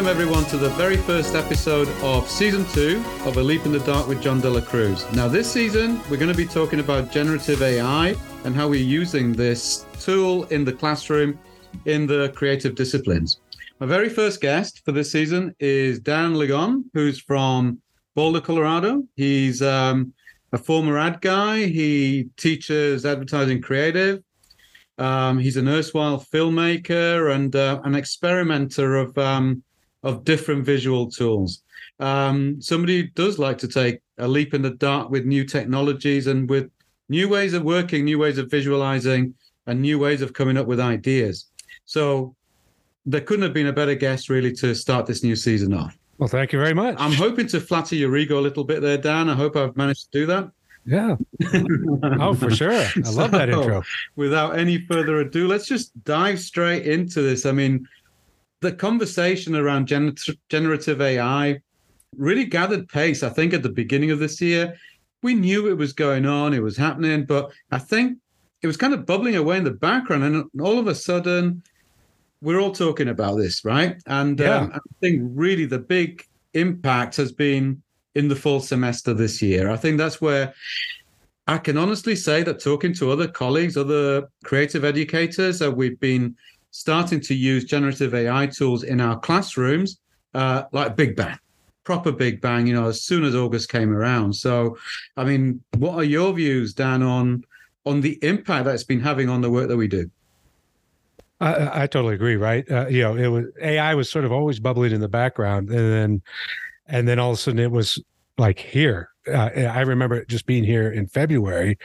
Welcome, everyone, to the very first episode of season two of A Leap in the Dark with John Dela Cruz. Now, this season, we're going to be talking about generative AI and how we're using this tool in the classroom in the creative disciplines. My very first guest for this season is Dan Ligon, who's from Boulder, Colorado. He's um, a former ad guy, he teaches advertising creative. Um, he's an erstwhile filmmaker and uh, an experimenter of um, of different visual tools. Um, somebody who does like to take a leap in the dark with new technologies and with new ways of working, new ways of visualizing, and new ways of coming up with ideas. So there couldn't have been a better guest really to start this new season off. Well, thank you very much. I'm hoping to flatter your ego a little bit there, Dan. I hope I've managed to do that. Yeah. oh, for sure. I love that intro. Without any further ado, let's just dive straight into this. I mean, the conversation around gener- generative AI really gathered pace, I think, at the beginning of this year. We knew it was going on, it was happening, but I think it was kind of bubbling away in the background. And all of a sudden, we're all talking about this, right? And um, I think really the big impact has been in the fall semester this year. I think that's where I can honestly say that talking to other colleagues, other creative educators, that we've been starting to use generative AI tools in our classrooms, uh, like Big Bang, proper Big Bang, you know, as soon as August came around. So, I mean, what are your views, Dan, on on the impact that it's been having on the work that we do? I, I- I totally agree. Right. Uh, you know, it was AI was sort of always bubbling in the background, and then, and then all of a sudden it was like here. Uh, I remember just being here in February,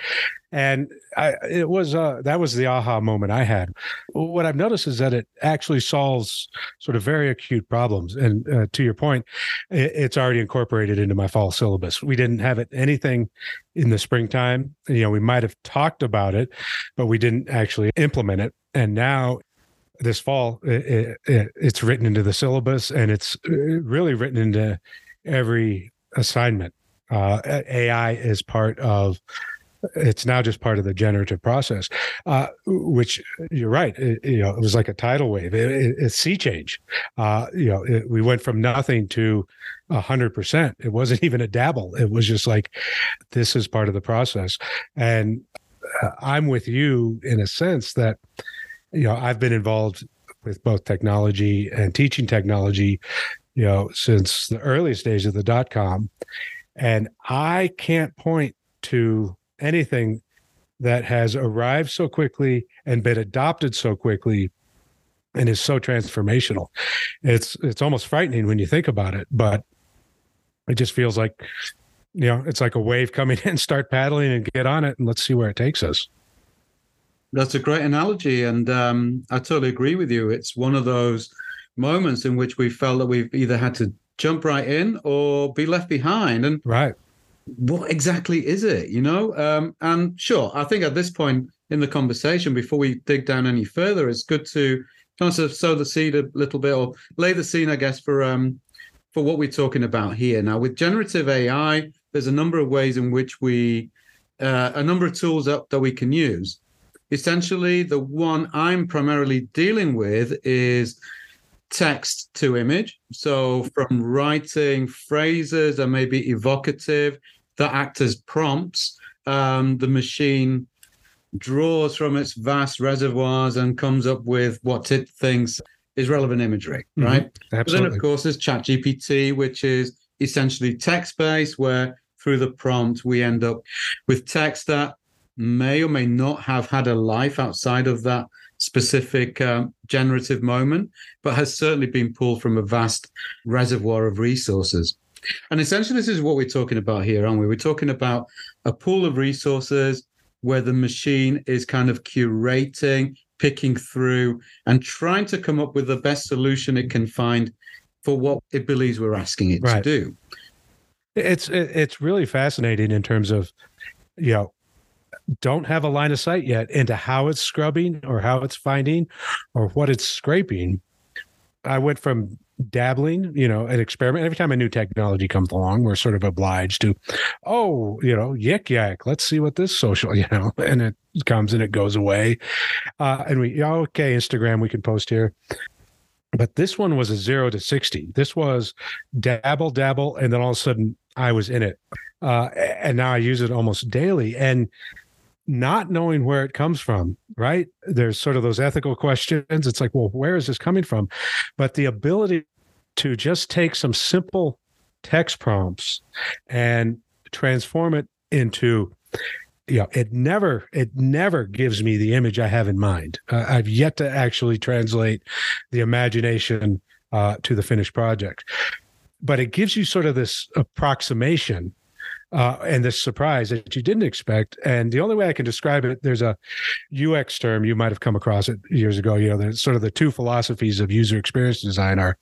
and I, it was uh, that was the aha moment I had. What I've noticed is that it actually solves sort of very acute problems, and uh, to your point, it, it's already incorporated into my fall syllabus. We didn't have it anything in the springtime. You know, we might have talked about it, but we didn't actually implement it. And now this fall it, it, it's written into the syllabus and it's uh, really written into every assignment uh, ai is part of it's now just part of the generative process uh, which you're right it, you know it was like a tidal wave. It, it, it's sea change. Uh, you know it, we went from nothing to a hundred percent. It wasn't even a dabble. It was just like this is part of the process. And uh, i'm with you in a sense that you know i've been involved with both technology and teaching technology you know since the earliest days of the dot com and i can't point to anything that has arrived so quickly and been adopted so quickly and is so transformational it's it's almost frightening when you think about it but it just feels like you know it's like a wave coming in start paddling and get on it and let's see where it takes us That's a great analogy, and um, I totally agree with you. It's one of those moments in which we felt that we've either had to jump right in or be left behind. And right what exactly is it? You know, um, and sure, I think at this point in the conversation, before we dig down any further, it's good to kind of sow the seed a little bit or lay the scene, I guess, for um, for what we're talking about here. Now, with generative AI, there's a number of ways in which we, uh, a number of tools that, that we can use. Essentially, the one I'm primarily dealing with is text to image. So, from writing phrases that may be evocative that act as prompts, um, the machine draws from its vast reservoirs and comes up with what it thinks is relevant imagery, Mhm. right? But then, of course, there's ChatGPT, which is essentially text based, where through the prompt, we end up with text that may or may not have had a life outside of that specific um, generative moment, but has certainly been pulled from a vast reservoir of resources. And essentially, this is what we're talking about here, aren't we? We're talking about a pool of resources where the machine is kind of curating, picking through, and trying to come up with the best solution it can find for what it believes we're asking it to do. it's it's really fascinating in terms of you know don't have a line of sight yet into how it's scrubbing or how it's finding or what it's scraping i went from dabbling you know an experiment. Every time a new technology comes along we're sort of obliged to oh you know yik yak let's see what this social you know and it comes and it goes away. Uh and we okay instagram we can post here. But this one was a zero to 60 this was dabble dabble and then all of a sudden i was in it. Uh, and now i use it almost daily. And not knowing where it comes from right? There's sort of those ethical questions. It's like well where is this coming from? But the ability to just take some simple text prompts and transform it into you know it never it never gives me the image i have in mind. Uh, i've yet to actually translate the imagination uh, to the finished project. But it gives you sort of this approximation uh, and this surprise that you didn't expect. And the only way I can describe it, there's a UX term you might have come across it years ago. You know, there's sort of the two philosophies of user experience design are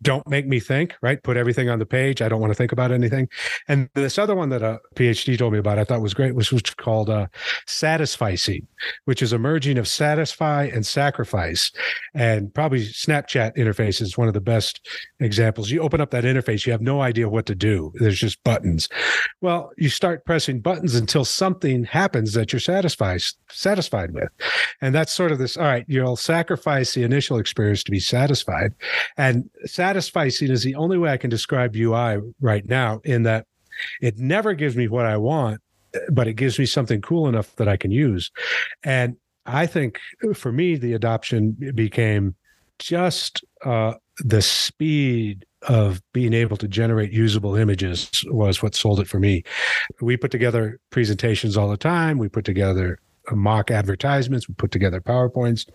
don't make me think, right? Put everything on the page. I don't want to think about anything. And this other one that a PhD told me about, I thought was great, was, was called uh, satisficing, which is a merging of satisfy and sacrifice. And probably Snapchat interface is one of the best examples. You open up that interface, you have no idea what to do. There's just buttons. Well, well, you start pressing buttons until something happens that you're satisfied satisfied with. And that's sort of this, all right, you'll sacrifice the initial experience to be satisfied. And satisficing is the only way I can describe UI right now in that it never gives me what I want, but it gives me something cool enough that I can use. And I think for me, the adoption became just uh, the speed of being able to generate usable images was what sold it for me. We put together presentations all the time. We put together uh, mock advertisements. We put together PowerPoints.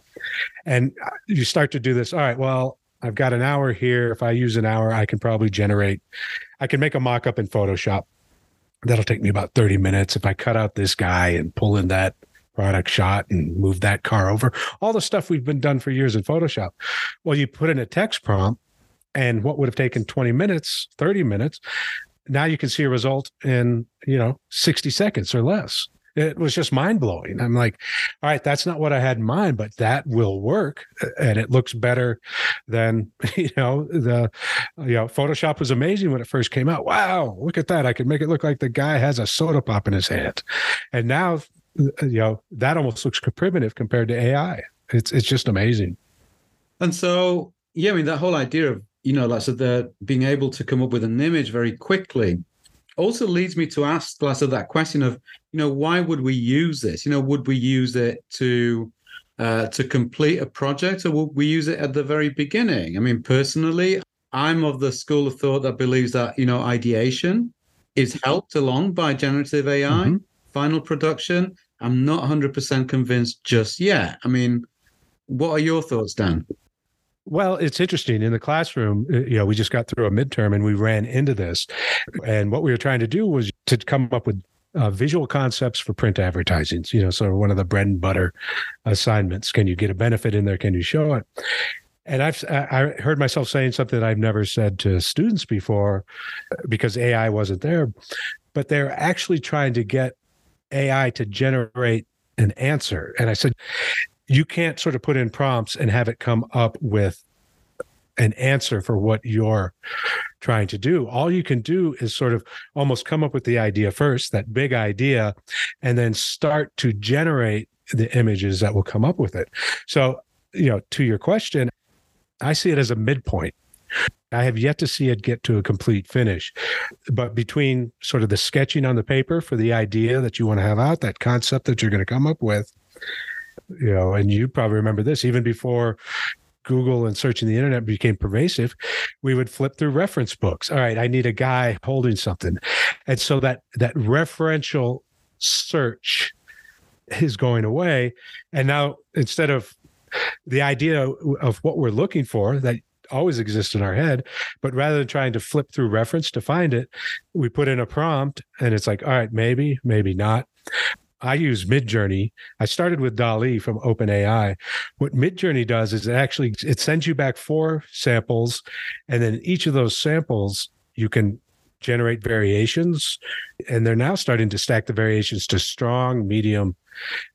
And uh, you start to do this. All right, well, I've got an hour here. If I use an hour, I can probably generate, I can make a mock up in Photoshop. That'll take me about 30 minutes. If I cut out this guy and pull in that product shot and move that car over, all the stuff we've been done for years in Photoshop. Well, you put in a text prompt and what would have taken 20 minutes 30 minutes now you can see a result in you know 60 seconds or less. It was just mind blowing i'm like all right that's not what i had in mind but that will work and it looks better than you know the you know photoshop was amazing when it first came out. Wow look at that. I could make it look like the guy has a soda pop in his hand. And now uh, you know that almost looks primitive compared to ai it's it's just amazing. And so yeah i mean that whole idea of you know, like so the being able to come up with an image very quickly also leads me to ask like so that question of, you know, why would we use this? You know, would we use it to uh, to complete a project or would we use it at the very beginning? I mean, personally, I'm of the school of thought that believes that, you know, ideation is helped along by generative AI, mm-hmm. final production. I'm not 100% convinced just yet. I mean, what are your thoughts, Dan? Well, it's interesting. In the classroom, uh, you know, we just got through a midterm and we ran into this. And what we were trying to do was to come up with uh, visual concepts for print advertising. You know, so one of the bread and butter assignments. Can you get a benefit in there? Can you show it? And I've I heard myself saying something that I've never said to students before, because AI wasn't there. But they're actually trying to get AI to generate an answer. And I said, you can't sort of put in prompts and have it come up with an answer for what you're trying to do. All you can do is sort of almost come up with the idea first, that big idea, and then start to generate the images that will come up with it. So, you know, to your question, I see it as a midpoint. I have yet to see it get to a complete finish. But between sort of the sketching on the paper for the idea that you want to have out, that concept that you're going to come up with, you know, and you probably remember this even before Google and searching the internet became pervasive, we would flip through reference books. All right, I need a guy holding something. And so that that referential search is going away. And now instead of the idea of what we're looking for that always exists in our head, but rather than trying to flip through reference to find it, we put in a prompt and it's like, all right, maybe, maybe not. I use Midjourney. I started with DALL-E from OpenAI. What Midjourney does is it actually it sends you back four samples, and then each of those samples you can generate variations, and they're now starting to stack the variations to strong, medium,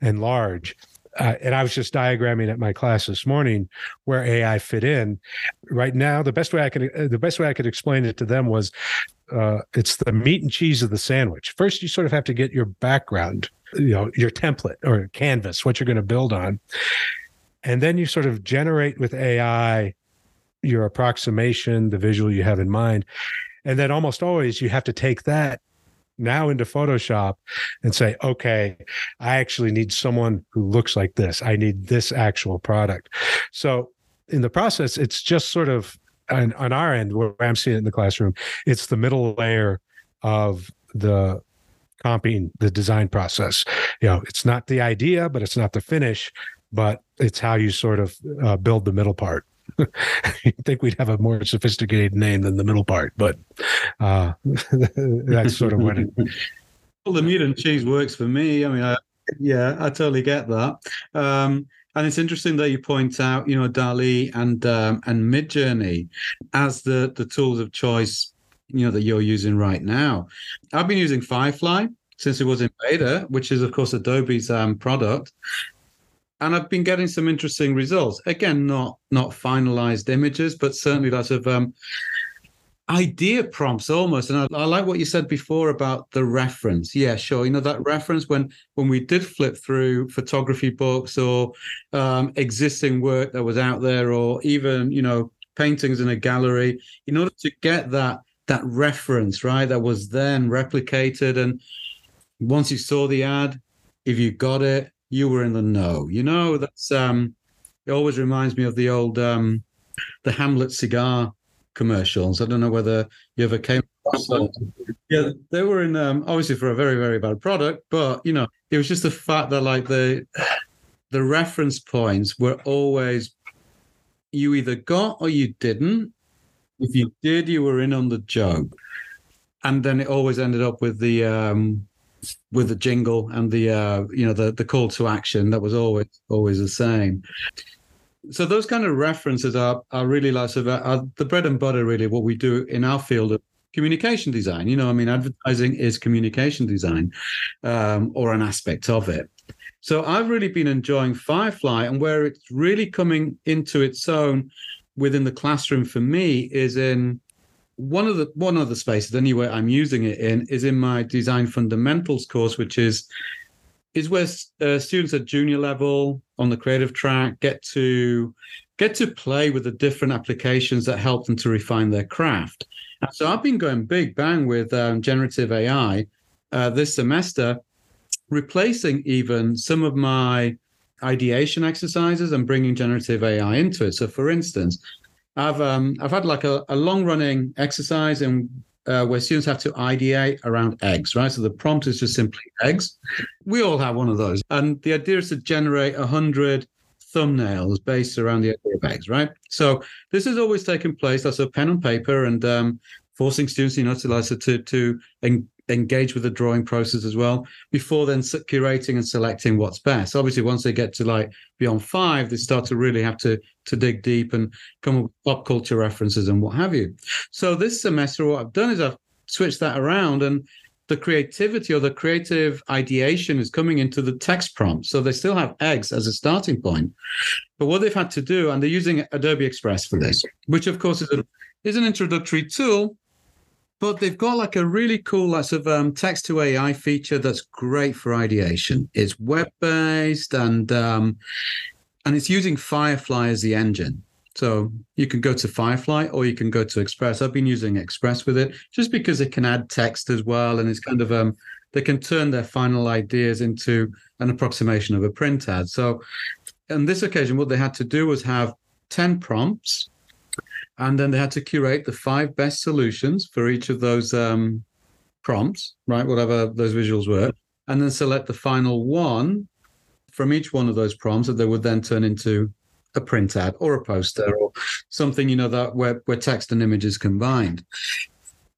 and large. Uh, and I was just diagramming at my class this morning where AI fit in. Right now, the best way I could uh, the best way I could explain it to them was uh, it's the meat and cheese of the sandwich. First, you sort of have to get your background you know your template or canvas what you're going to build on and then you sort of generate with ai your approximation, the visual you have in mind. And then almost always you have to take that now into Photoshop and say, okay, I actually need someone who looks like this. I need this actual product. So in the process, it's just sort of on, on our end, where I'm seeing it in the classroom, it's the middle layer of the comping the design process. You know, it's not the idea, but it's not the finish, but it's how you sort of uh, build the middle part. I think we'd have a more sophisticated name than the middle part, but uh, that's sort of what it. Well, the meat and cheese works for me. I mean, I, yeah, I totally get that. Um, and it's interesting that you point out, you know, DALL-E and um, and Midjourney as the the tools of choice, you know, that you're using right now. I've been using Firefly since it was in beta, which is of course Adobe's um, product, and I've been getting some interesting results. Again, not not finalized images, but certainly lots of um, idea prompts almost. And I, I, like what you said before about the reference. Yeah, sure. You know that reference when when we did flip through photography books or um, existing work that was out there, or even you know paintings in a gallery, in order to get that that reference right that was then replicated and once you saw the ad if you got it you were in the know. You know, that's um it always reminds me of the old um the Hamlet cigar commercials. I don't know whether you ever came. Yeah, they were in um obviously for a very, very bad product, but you know, it was just the fact that like the the reference points were always you either got or you didn't. If you did, you were in on the joke. And then it always ended up with the um with the jingle and the uh, you know the the call to action that was always always the same. So those kind of references are are really like so are the bread and butter really what we do in our field of communication design. You know, I mean, advertising is communication design um, or an aspect of it. So I've really been enjoying Firefly, and where it's really coming into its own within the classroom for me is in one of the one of the spaces anyway i'm using it in is in my design fundamentals course which is is where uh, students at junior level on the creative track get to get to play with the different applications that help them to refine their craft. And so i've been going big bang with um, generative ai uh, this semester replacing even some of my ideation exercises and bringing generative ai into it so for instance I've um, I've had like a, a long running exercise and uh, where students have to ideate around eggs, right? So the prompt is just simply eggs. We all have one of those, and the idea is to generate a hundred thumbnails based around the idea of eggs, right? So this has always taken place. That's a pen and paper, and um, forcing students, you know, to to to engage with the drawing process as well before then curating and selecting what's best. Obviously once they get to like beyond five they start to really have to to dig deep and come up with pop culture references and what have you. So this semester what i've done is i've switched that around and the creativity or the creative ideation is coming into the text prompt. So they still have eggs as a starting point. But what they've had to do and they're using adobe express for this which of course is, a, is an introductory tool but they've got like a really cool sort of um, text to AI feature that's great for ideation. It's web based and um, and it's using Firefly as the engine. So you can go to Firefly or you can go to Express. I've been using Express with it just because it can add text as well, and it's kind of um they can turn their final ideas into an approximation of a print ad. So on this occasion, what they had to do was have 10 prompts and then they had to curate the five best solutions for each of those um, prompts, right? Whatever those visuals were, and then select the final one from each one of those prompts that they would then turn into a print ad or a poster or something, you know, that where, where text and images combined.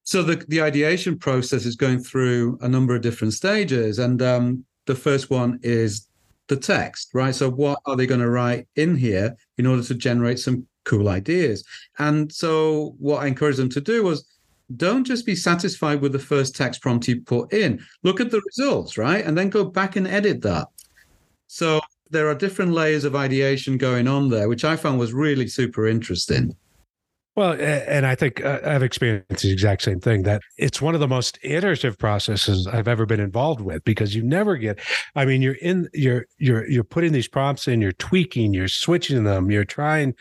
So the, the ideation process is going through a number of different stages. And um, the first one is the text, right? So what are they going to write in here in order to generate some cool ideas. And so what I encouraged them to do was don't just be satisfied with the first text prompt you put in. Look at the results, right? And then go back and edit that. So there are different layers of ideation going on there, which I found was really super interesting. Well, and I think uh, I've experienced the exact same thing that it's one of the most iterative processes I've ever been involved with because you never get I mean you're in you're you're you're putting these prompts in, you're tweaking, you're switching them, you're trying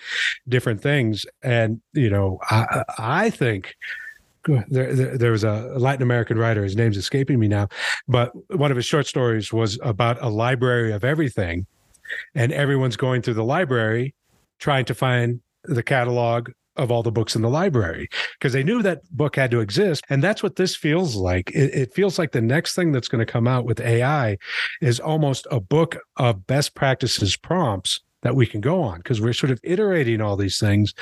different things and you know I I think there, there, there, was a Latin American writer. His name's escaping me now, but one of his short stories was about a library of everything, and everyone's going through the library trying to find the catalog of all the books in the library because they knew that book had to exist. And that's what this feels like. It, it feels like the next thing that's going to come out with AI is almost a book of best practices prompts that we can go on because we're sort of iterating all these things.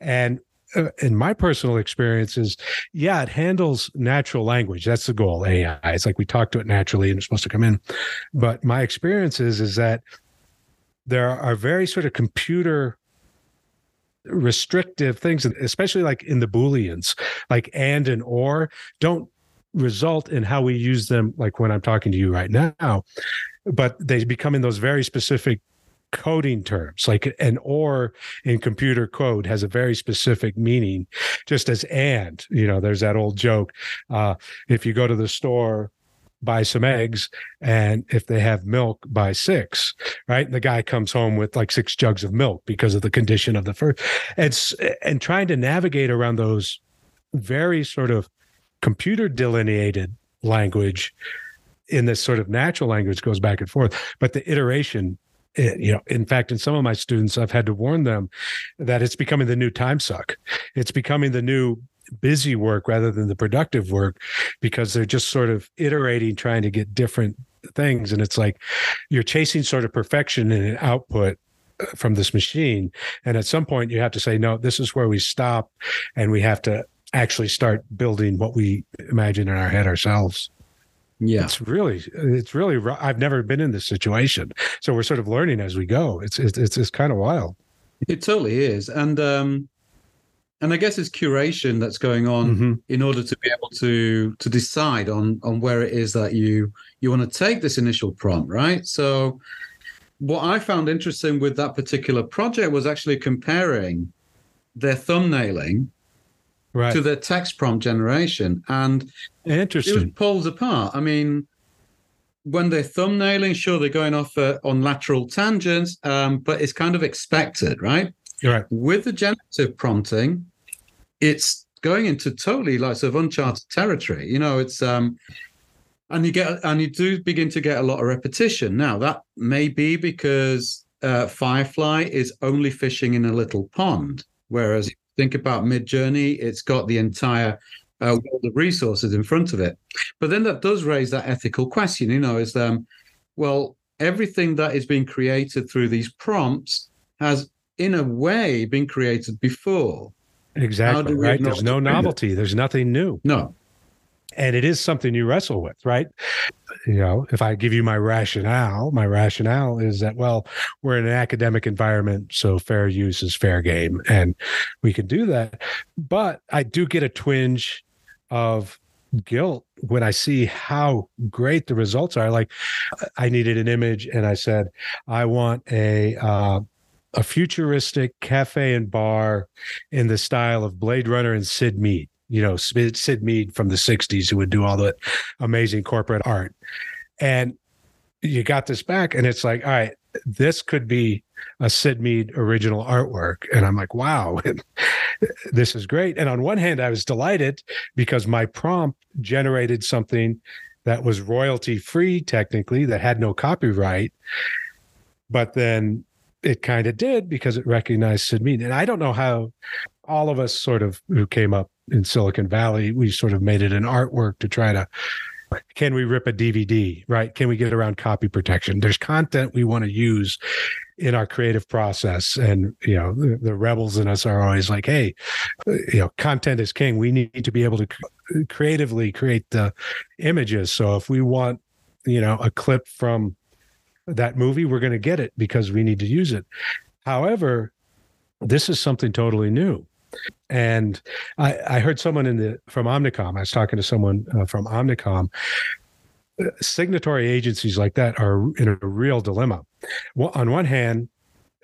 And uh, in my personal experiences, yeah, it handles natural language. That's the goal. AI. It's like we talk to it naturally and it's supposed to come in. But my experience is, is that there are very sort of computer restrictive things, especially like in the Booleans, like and and or, don't result in how we use them, like when I'm talking to you right now, but they become in those very specific coding terms like an or in computer code has a very specific meaning just as and you know there's that old joke uh, if you go to the store buy some eggs and if they have milk buy six right? And the guy comes home with like six jugs of milk because of the condition of the first. It's and trying to navigate around those very sort of computer delineated language in this sort of natural language goes back and forth. But the iteration it, you know in fact in some of my students i've had to warn them that it's becoming the new time suck. It's becoming the new busy work rather than the productive work because they're just sort of iterating trying to get different things. And it's like you're chasing sort of perfection in an output uh, from this machine. And at some point you have to say no this is where we stop and we have to actually start building what we imagine in our head ourselves. Yeah. It's really it's really i've never been in this situation. So we're sort of learning as we go. It's it's it's, it's kind of wild. It totally is. And um and I guess it's curation that's going on mm-hmm. in order to be able to to decide on on where it is that you you want to take this initial prompt, right? So, what I found interesting with that particular project was actually comparing their thumbnailing right. to their text prompt generation, and interesting. It was poles apart. I mean, when they're thumbnailing, sure they're going off uh, on lateral tangents, um, but it's kind of expected, right? You're Right. With the generative prompting, it's going into totally like sort of uncharted territory. You know, it's um and you get and you do begin to get a lot of repetition. Now that may be because uh, Firefly is only fishing in a little pond, whereas think about Midjourney, it's got the entire uh, world of resources in front of it. But then that does raise that ethical question. You know, is um, well, everything that is being created through these prompts has, in a way, been created before. Exactly. Right. There's no novelty. There's nothing new. No. And it is something you wrestle with, right? You know, if I give you my rationale, my rationale is that, well, we're in an academic environment, so fair use is fair game. And we can do that. But I do get a twinge of guilt when I see how great the results are. Like, I needed an image, and I said, I want a uh, a futuristic cafe and bar in the style of Blade Runner and Syd Mead. You know, Syd Mead from the 60s who would do all the amazing corporate art. And you got this back, and it's like, all right, this could be a Syd Mead original artwork. And I'm like, wow, this is great. And on one hand, I was delighted because my prompt generated something that was royalty free, technically, that had no copyright. But then it kind of did because it recognized Syd Mead. And I don't know how all of us sort of who came up in Silicon Valley, we sort of made it an artwork to try to can we rip a DVD, right? Can we get around copy protection? There's content we want to use in our creative process. And, you know, the, the, rebels in us are always like, hey, you know, content is king. We need to be able to creatively create the images. So if we want, you know, a clip from that movie, we're going to get it because we need to use it. However, this is something totally new. And I, I heard someone in the from Omnicom. I was talking to someone uh, from Omnicom. Uh, signatory agencies like that are in a real dilemma. Well, on one hand,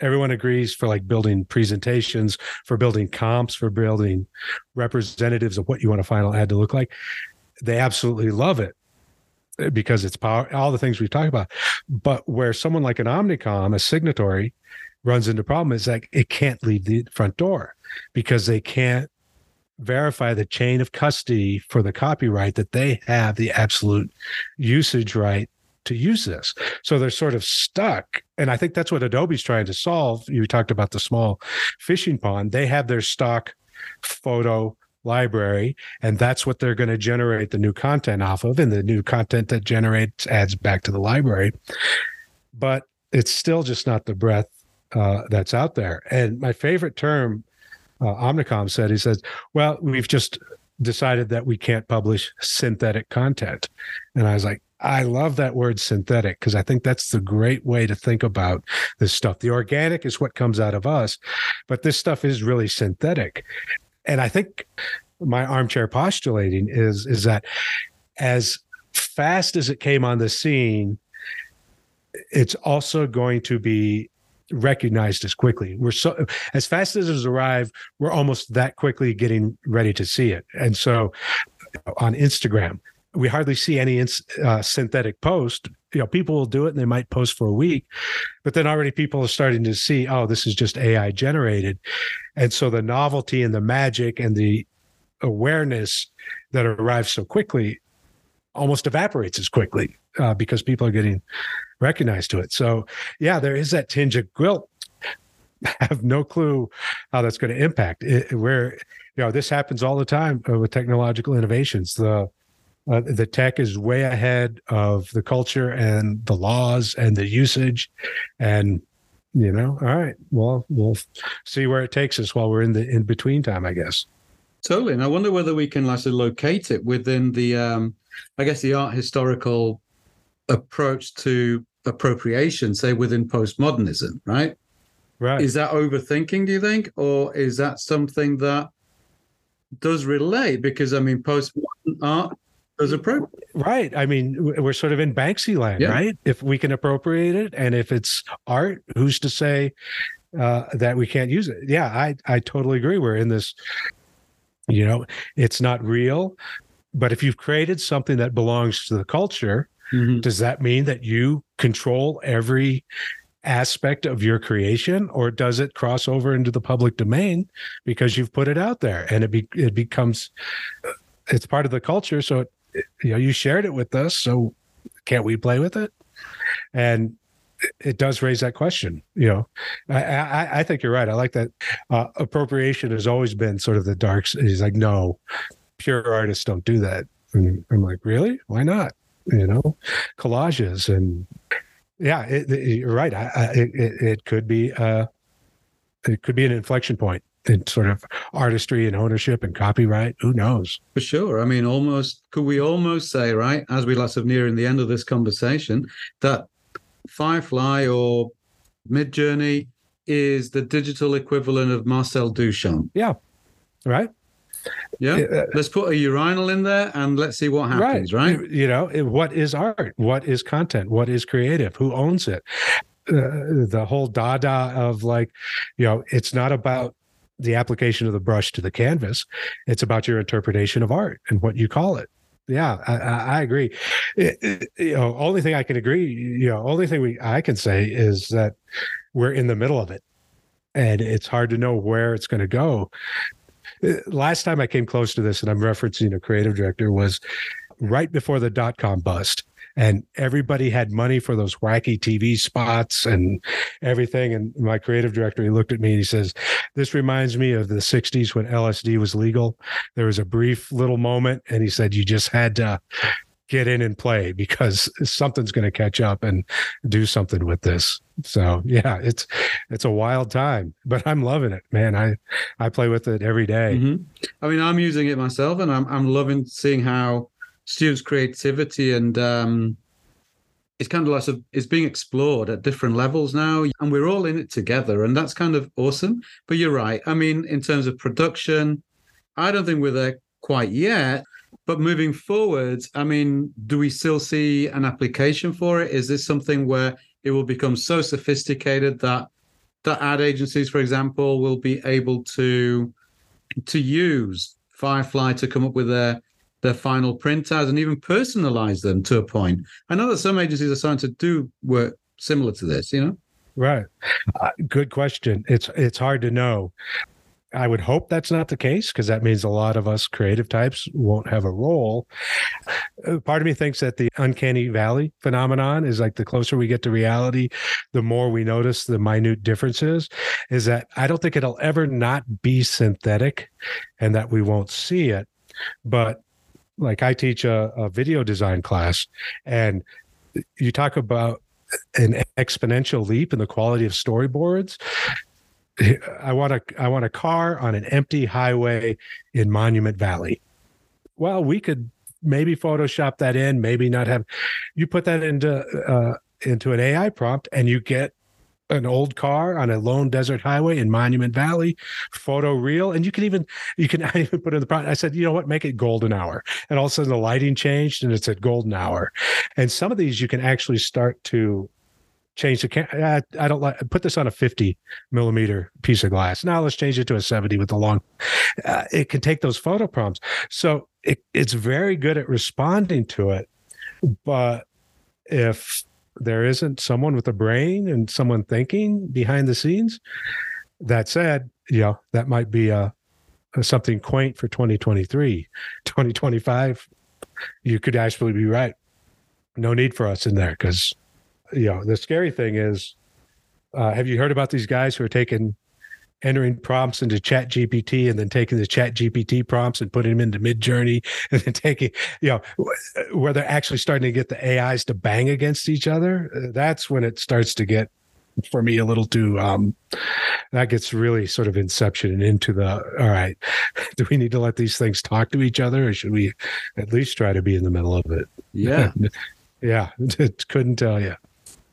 everyone agrees for like building presentations, for building comps, for building representatives of what you want a final ad to look like. They absolutely love it because it's power, all the things we've talked about. But where someone like an Omnicom, a signatory, runs into problem is like it can't leave the front door because they can't verify the chain of custody for the copyright that they have the absolute usage right to use this. So they're sort of stuck. And I think that's what Adobe's trying to solve. You talked about the small fishing pond. They have their stock photo library, and that's what they're going to generate the new content off of. And the new content that generates adds back to the library. But it's still just not the breadth uh, that's out there. And my favorite term, uh, Omnicom said, he says, well, we've just decided that we can't publish synthetic content. And I was like, I love that word synthetic because I think that's the great way to think about this stuff. The organic is what comes out of us, but this stuff is really synthetic. And I think my armchair postulating is is that as fast as it came on the scene, it's also going to be recognized as quickly. We're so as fast as it's arrived, we're almost that quickly getting ready to see it. And so on Instagram, we hardly see any uh, synthetic post. You know, people will do it and they might post for a week, but then already people are starting to see, oh, this is just AI generated. And so the novelty and the magic and the awareness that arrives so quickly almost evaporates as quickly uh, because people are getting recognized to it. So, yeah, there is that tinge of guilt. I have no clue how that's going to impact it, where you know this happens all the time uh, with technological innovations. The uh, the tech is way ahead of the culture and the laws and the usage. And you know all right well we'll see where it takes us while we're in the in between time i guess. Totally. And i wonder whether we can like locate it within the um i guess the art historical approach to appropriation say within postmodernism right? Right. Is that overthinking do you think? Or is that something that does relate because i mean postmodern art appropriate. Right. I mean, we're sort of in Banksy land, yeah. right? If we can appropriate it and if it's art, who's to say uh, that we can't use it? Yeah, I, I totally agree. We're in this, you know, it's not real. But if you've created something that belongs to the culture, mm-hmm. does that mean that you control every aspect of your creation or does it cross over into the public domain because you've put it out there and it be, it becomes it's part of the culture so it you know, you shared it with us, so can't we play with it? And it does raise that question. You know, I, I, I think you're right. I like that uh, appropriation has always been sort of the dark. He's like, no, pure artists don't do that. And I'm like, really? Why not? You know, collages and yeah, it, it, you're right. I, I, it, it could be uh, it could be an inflection point in sort of artistry and ownership and copyright. Who knows? For sure. I mean, almost could we almost say, right, as we lots of nearing the end of this conversation, that Firefly or Midjourney is the digital equivalent of Marcel Duchamp. Yeah. Right. Yeah. Uh, let's put a urinal in there and let's see what happens, right? right? You know, what is art? What is content? What is creative? Who owns it? Uh, the whole dada of like, you know, it's not about the application of the brush to the canvas. It's about your interpretation of art and what you call it. Yeah, I, I agree. It, it, you know, only thing I can agree, you know, only thing we I can say is that we're in the middle of it, and it's hard to know where it's going to go. Uh, last time I came close to this, and I'm referencing a creative director, was right before the dot com bust and everybody had money for those wacky TV spots and everything. And my creative director, he looked at me and he says, This reminds me of the 60s when LSD was legal. There was a brief little moment, and he said, You just had to get in and play because something's going to catch up and do something with this. So yeah, it's it's a wild time, but I'm loving it, man. I I play with it every day. Mm-hmm. I mean, I'm using it myself, and I'm I'm loving seeing how students' creativity and um, it's kind of like it's being explored at different levels now, and we're all in it together, and that's kind of awesome. But you're right. I mean, in terms of production, I don't think we're there quite yet. But moving forward, I mean, do we still see an application for it? Is this something where it will become so sophisticated that that ad agencies, for example, will be able to to use Firefly to come up with their their final print ads and even personalize them to a point. I know that some agencies are starting to do work similar to this. You know, right? Uh, good question. It's it's hard to know. I would hope that's not the case because that means a lot of us creative types won't have a role. Uh, part of me thinks that the uncanny valley phenomenon is like the closer we get to reality, the more we notice the minute differences. Is that I don't think it'll ever not be synthetic and that we won't see it. But like I teach a, a video design class and you talk about an exponential leap in the quality of storyboards I want a I want a car on an empty highway in Monument Valley. Well, we could maybe Photoshop that in, maybe not have. You put that into uh, into an AI prompt, and you get an old car on a lone desert highway in Monument Valley, photo real, and you can even you can even put in the prompt. I said, you know what, make it golden hour, and all of a sudden the lighting changed and it's at golden hour, and some of these you can actually start to change the camera. I, I, don't like put this on a 50 millimeter piece of glass. Now let's change it to a 70 with the long. Uh, it can take those photo prompts. So it, it's very good at responding to it. But if there isn't someone with a brain and someone thinking behind the scenes, that said, you know, that might be a, a something quaint for 2023, 2025. You could actually be right. No need for us in there because you know, the scary thing is, uh, have you heard about these guys who are taking entering prompts into chat gpt and then taking the chat gpt prompts and putting them into midjourney and then taking you know where they're actually starting to get the ais to bang against each other that's when it starts to get for me a little too um that gets really sort of inception and into the all right do we need to let these things talk to each other or should we at least try to be in the middle of it? Yeah. Yeah couldn't tell you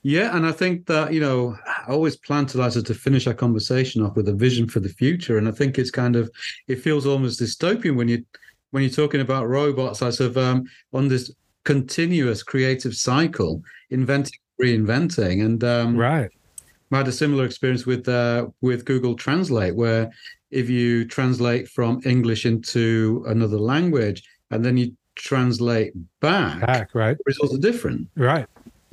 yeah, and I think that you know, I always plan to like to finish our conversation off with a vision for the future, and I think it's kind of it feels almost dystopian when you when you're talking about robots as of um, on this continuous creative cycle, inventing, reinventing, and um, right. I had a similar experience with uh, with Google Translate, where if you translate from English into another language and then you translate back, back right, results are different, right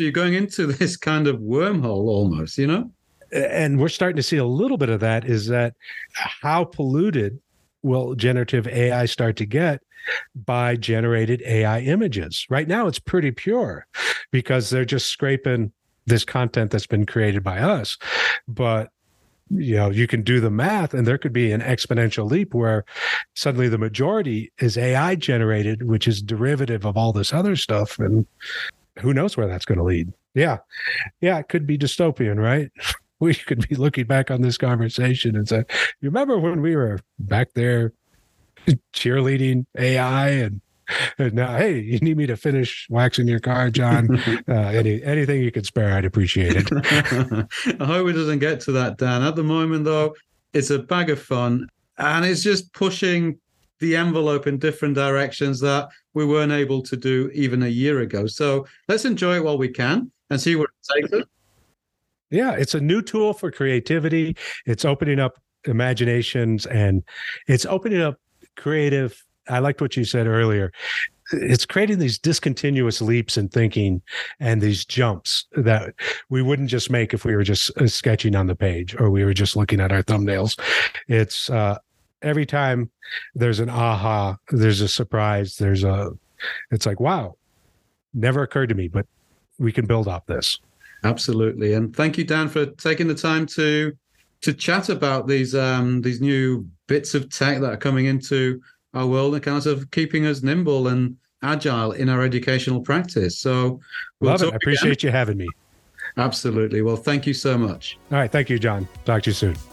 you're going into this kind of wormhole almost, you know? And we're starting to see a little bit of that is that how polluted will generative AI start to get by generated AI images? Right now, it's pretty pure because they're just scraping this content that's been created by us. But you know you can do the math and there could be an exponential leap where suddenly the majority is ai generated which is derivative of all this other stuff and who knows where that's going to lead? Yeah. Yeah. It could be dystopian, right? We could be looking back on this conversation and say, you remember when we were back there cheerleading AI and, and now, hey, you need me to finish waxing your car, John? Uh, any anything you could spare, I'd appreciate it. I hope it doesn't get to that, Dan. At the moment, though, it's a bag of fun and it's just pushing the envelope in different directions that we weren't able to do even a year ago. So let's enjoy it while we can and see where it takes us. Yeah, it's a new tool for creativity. It's opening up imaginations and it's opening up creative. I liked what you said earlier. It's creating these discontinuous leaps in thinking and these jumps that we wouldn't just make if we were just uh, sketching on the page or we were just looking at our thumbnails. It's uh, every time there's an aha, there's a surprise, there's a, it's like, wow, never occurred to me, but we can build off this. Absolutely. And thank you, Dan, for taking the time to, to chat about these, um, these new bits of tech that are coming into our world and kind of keeping us nimble and agile in our educational practice. So we'll love it. I appreciate again. you having me. Absolutely. Well, thank you so much. All right. Thank you, John. Talk to you soon.